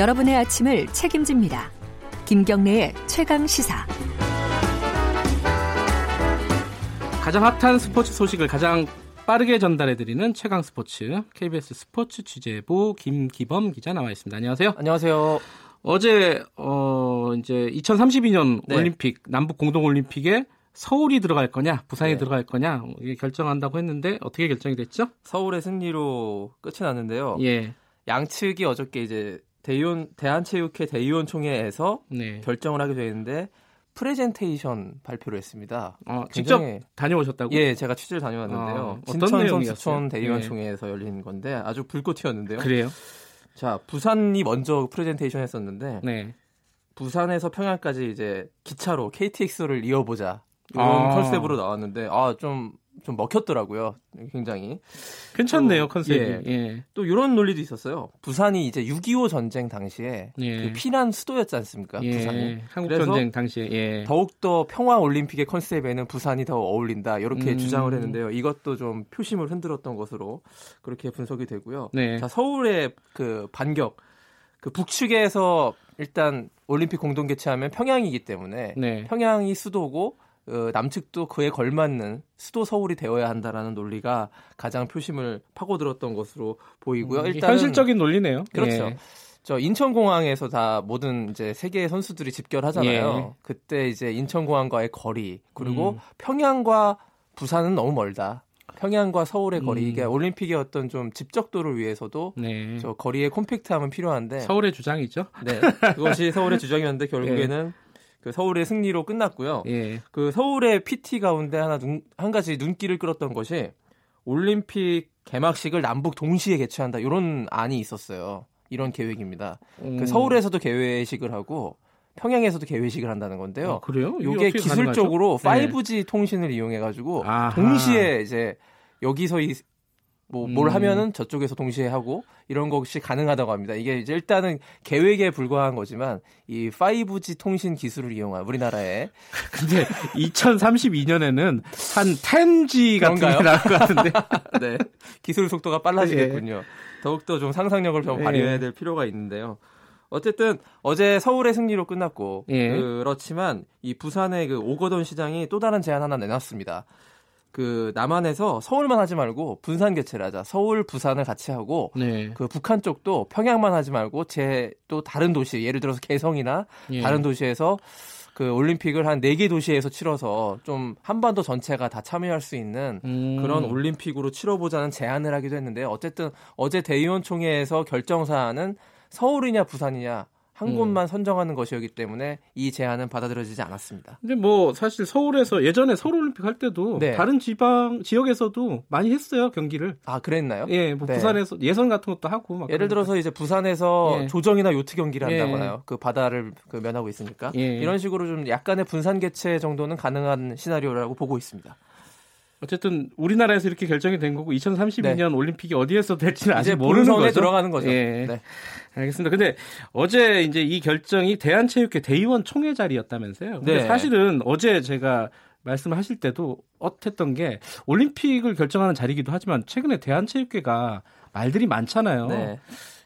여러분의 아침을 책임집니다. 김경래의 최강 시사. 가장 핫한 스포츠 소식을 가장 빠르게 전달해드리는 최강 스포츠 KBS 스포츠 취재부 김기범 기자 나와 있습니다. 안녕하세요. 안녕하세요. 어제 어 이제 2032년 네. 올림픽 남북 공동 올림픽에 서울이 들어갈 거냐, 부산이 네. 들어갈 거냐 이게 결정한다고 했는데 어떻게 결정이 됐죠? 서울의 승리로 끝이 났는데요. 예, 양측이 어저께 이제 대의원 대한체육회 대의원 총회에서 네. 결정을 하게 되는데 프레젠테이션 발표를 했습니다. 어, 직접 다녀오셨다고? 예, 제가 취재를 다녀왔는데요. 어, 어떤 진천? 선수촌 대의원 예. 총회에서 열린 건데 아주 불꽃튀었는데요. 그래요? 자, 부산이 먼저 프레젠테이션 했었는데 네. 부산에서 평양까지 이제 기차로 KTX를 이어보자 이런 아. 컨셉으로 나왔는데 아 좀 좀 먹혔더라고요. 굉장히. 괜찮네요 어, 컨셉이. 예. 예. 또 이런 논리도 있었어요. 부산이 이제 6.25 전쟁 당시에 예. 그 피난 수도였지 않습니까? 예. 부산이. 한국 전쟁 당시에 예. 더욱더 평화 올림픽의 컨셉에는 부산이 더 어울린다. 이렇게 음. 주장을 했는데요. 이것도 좀 표심을 흔들었던 것으로 그렇게 분석이 되고요. 네. 자, 서울의 그 반격. 그 북측에서 일단 올림픽 공동 개최하면 평양이기 때문에 네. 평양이 수도고 어, 남측도 그에 걸맞는 수도 서울이 되어야 한다라는 논리가 가장 표심을 파고들었던 것으로 보이고요. 음, 일단 현실적인 논리네요. 그렇죠. 예. 저 인천공항에서 다 모든 이제 세계 선수들이 집결하잖아요. 예. 그때 이제 인천공항과의 거리 그리고 음. 평양과 부산은 너무 멀다. 평양과 서울의 거리 음. 이게 올림픽의 어떤 좀 집적도를 위해서도 네. 저 거리의 콤팩트함은 필요한데 서울의 주장이죠. 네 그것이 서울의 주장이었는데 결국에는 그 서울의 승리로 끝났고요. 예. 그 서울의 PT 가운데 하나 눈, 한 가지 눈길을 끌었던 것이 올림픽 개막식을 남북 동시에 개최한다 이런 안이 있었어요. 이런 계획입니다. 음. 그 서울에서도 개회식을 하고 평양에서도 개회식을 한다는 건데요. 아, 그래요? 이게 기술적으로 가능하죠? 네. 5G 통신을 이용해 가지고. 동시에 이제 여기서 이 뭐뭘 음. 하면은 저쪽에서 동시에 하고 이런 것이 가능하다고 합니다. 이게 이제 일단은 계획에 불과한 거지만 이 5G 통신 기술을 이용한 우리나라의 근데 2032년에는 한 10G 같은 게? 나올 것 같은데. 네. 기술 속도가 빨라지겠군요. 더욱더 좀 상상력을 좀 예. 발휘해야 될 필요가 있는데요. 어쨌든 어제 서울의 승리로 끝났고 예. 그렇지만 이 부산의 그 오거돈 시장이 또 다른 제안 하나 내놨습니다. 그 남한에서 서울만 하지 말고 분산 개최를 하자. 서울, 부산을 같이 하고 네. 그 북한 쪽도 평양만 하지 말고 제 또 다른 도시 예를 들어서 개성이나 예. 다른 도시에서 그 올림픽을 한 네 개 도시에서 치러서 좀 한반도 전체가 다 참여할 수 있는 음. 그런 올림픽으로 치러보자는 제안을 하기도 했는데 어쨌든 어제 대의원 총회에서 결정 사안은 서울이냐 부산이냐 한 음. 곳만 선정하는 것이었기 때문에 이 제안은 받아들여지지 않았습니다. 근데 뭐 사실 서울에서 예전에 서울 올림픽 할 때도 네. 다른 지방 지역에서도 많이 했어요 경기를. 아 그랬나요? 예, 뭐 네. 부산에서 예선 같은 것도 하고 막 예를 그러니까. 들어서 이제 부산에서 예. 조정이나 요트 경기를 예. 한다거나요. 그 바다를 그 면하고 있으니까 예. 이런 식으로 좀 약간의 분산 개최 정도는 가능한 시나리오라고 보고 있습니다. 어쨌든 우리나라에서 이렇게 결정이 된 거고 2032년 올림픽이 어디에서 될지는 아직 모르는 거죠. 들어가는 거죠. 예. 네. 알겠습니다. 근데 어제 이제 이 결정이 대한체육회 대의원 총회 자리였다면서요. 근데 네. 사실은 어제 제가 말씀하실 때도 엇했던 게 올림픽을 결정하는 자리이기도 하지만 최근에 대한체육회가 말들이 많잖아요. 네.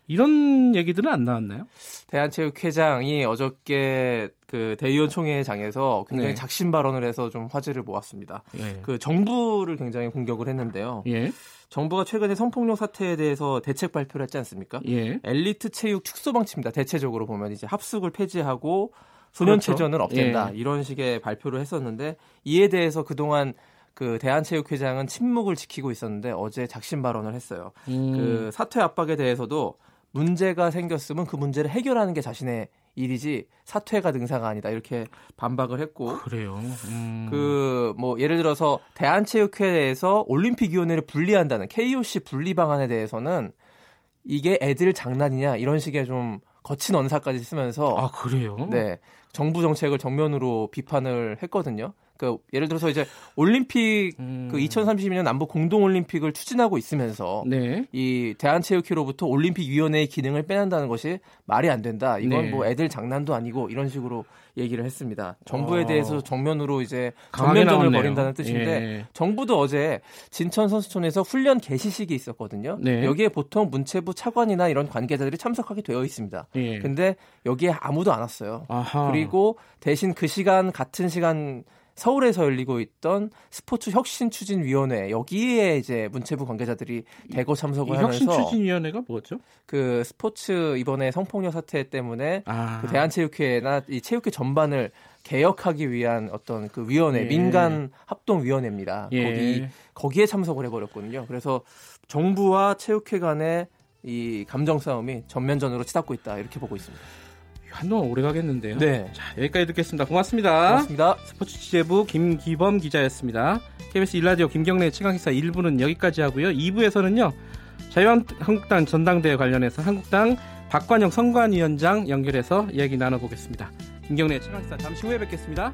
이런 얘기들은 안 나왔나요? 대한체육회장이 어저께 그 대의원 총회장에서 굉장히 네. 작심 발언을 해서 좀 화제를 모았습니다. 예. 그 정부를 굉장히 공격을 했는데요. 예. 정부가 최근에 성폭력 사태에 대해서 대책 발표를 했지 않습니까? 예. 엘리트 체육 축소 방침이다. 대체적으로 보면 이제 합숙을 폐지하고 소년체전을 그렇죠. 없앤다. 예. 이런 식의 발표를 했었는데 이에 대해서 그동안 그 대한체육회장은 침묵을 지키고 있었는데 어제 작심 발언을 했어요. 음. 그 사퇴 압박에 대해서도 문제가 생겼으면 그 문제를 해결하는 게 자신의 일이지 사퇴가 능사가 아니다 이렇게 반박을 했고 그래요. 음. 그뭐 예를 들어서 대한체육회에서 올림픽위원회를 분리한다는 KOC 분리 방안에 대해서는 이게 애들 장난이냐 이런 식의 좀 거친 언사까지 쓰면서 아 그래요? 네 정부 정책을 정면으로 비판을 했거든요. 그 예를 들어서 이제 올림픽 음. 그 2032년 남북 공동 올림픽을 추진하고 있으면서 네. 이 대한체육회로부터 올림픽 위원회의 기능을 빼낸다는 것이 말이 안 된다. 이건 네. 뭐 애들 장난도 아니고 이런 식으로 얘기를 했습니다. 정부에 어. 대해서 정면으로 이제 전면전을 나왔네요. 벌인다는 뜻인데 예. 정부도 어제 진천 선수촌에서 훈련 개시식이 있었거든요. 네. 여기에 보통 문체부 차관이나 이런 관계자들이 참석하게 되어 있습니다. 예. 근데 여기에 아무도 안 왔어요. 아하. 그리고 대신 그 시간 같은 시간 서울에서 열리고 있던 스포츠 혁신 추진 위원회 여기에 이제 문체부 관계자들이 대거 이 참석을 혁신 하면서 추진 위원회가 뭐죠? 그 스포츠 이번에 성폭력 사태 때문에 아. 그 대한체육회나 이 체육회 전반을 개혁하기 위한 어떤 그 위원회 예. 민간 합동 위원회입니다. 예. 거기 거기에 참석을 해버렸거든요. 그래서 정부와 체육회 간의 이 감정 싸움이 전면전으로 치닫고 있다 이렇게 보고 있습니다. 한동안 오래 가겠는데요. 네, 자, 여기까지 듣겠습니다. 고맙습니다. 고맙습니다. 스포츠 취재부 김기범 기자였습니다. KBS 일라디오 김경래 최강기사 1부는 여기까지 하고요. 2부에서는요. 자유한국당 전당대회 관련해서 한국당 박관영 선관위원장 연결해서 이야기 나눠보겠습니다. 김경래 최강기사 잠시 후에 뵙겠습니다.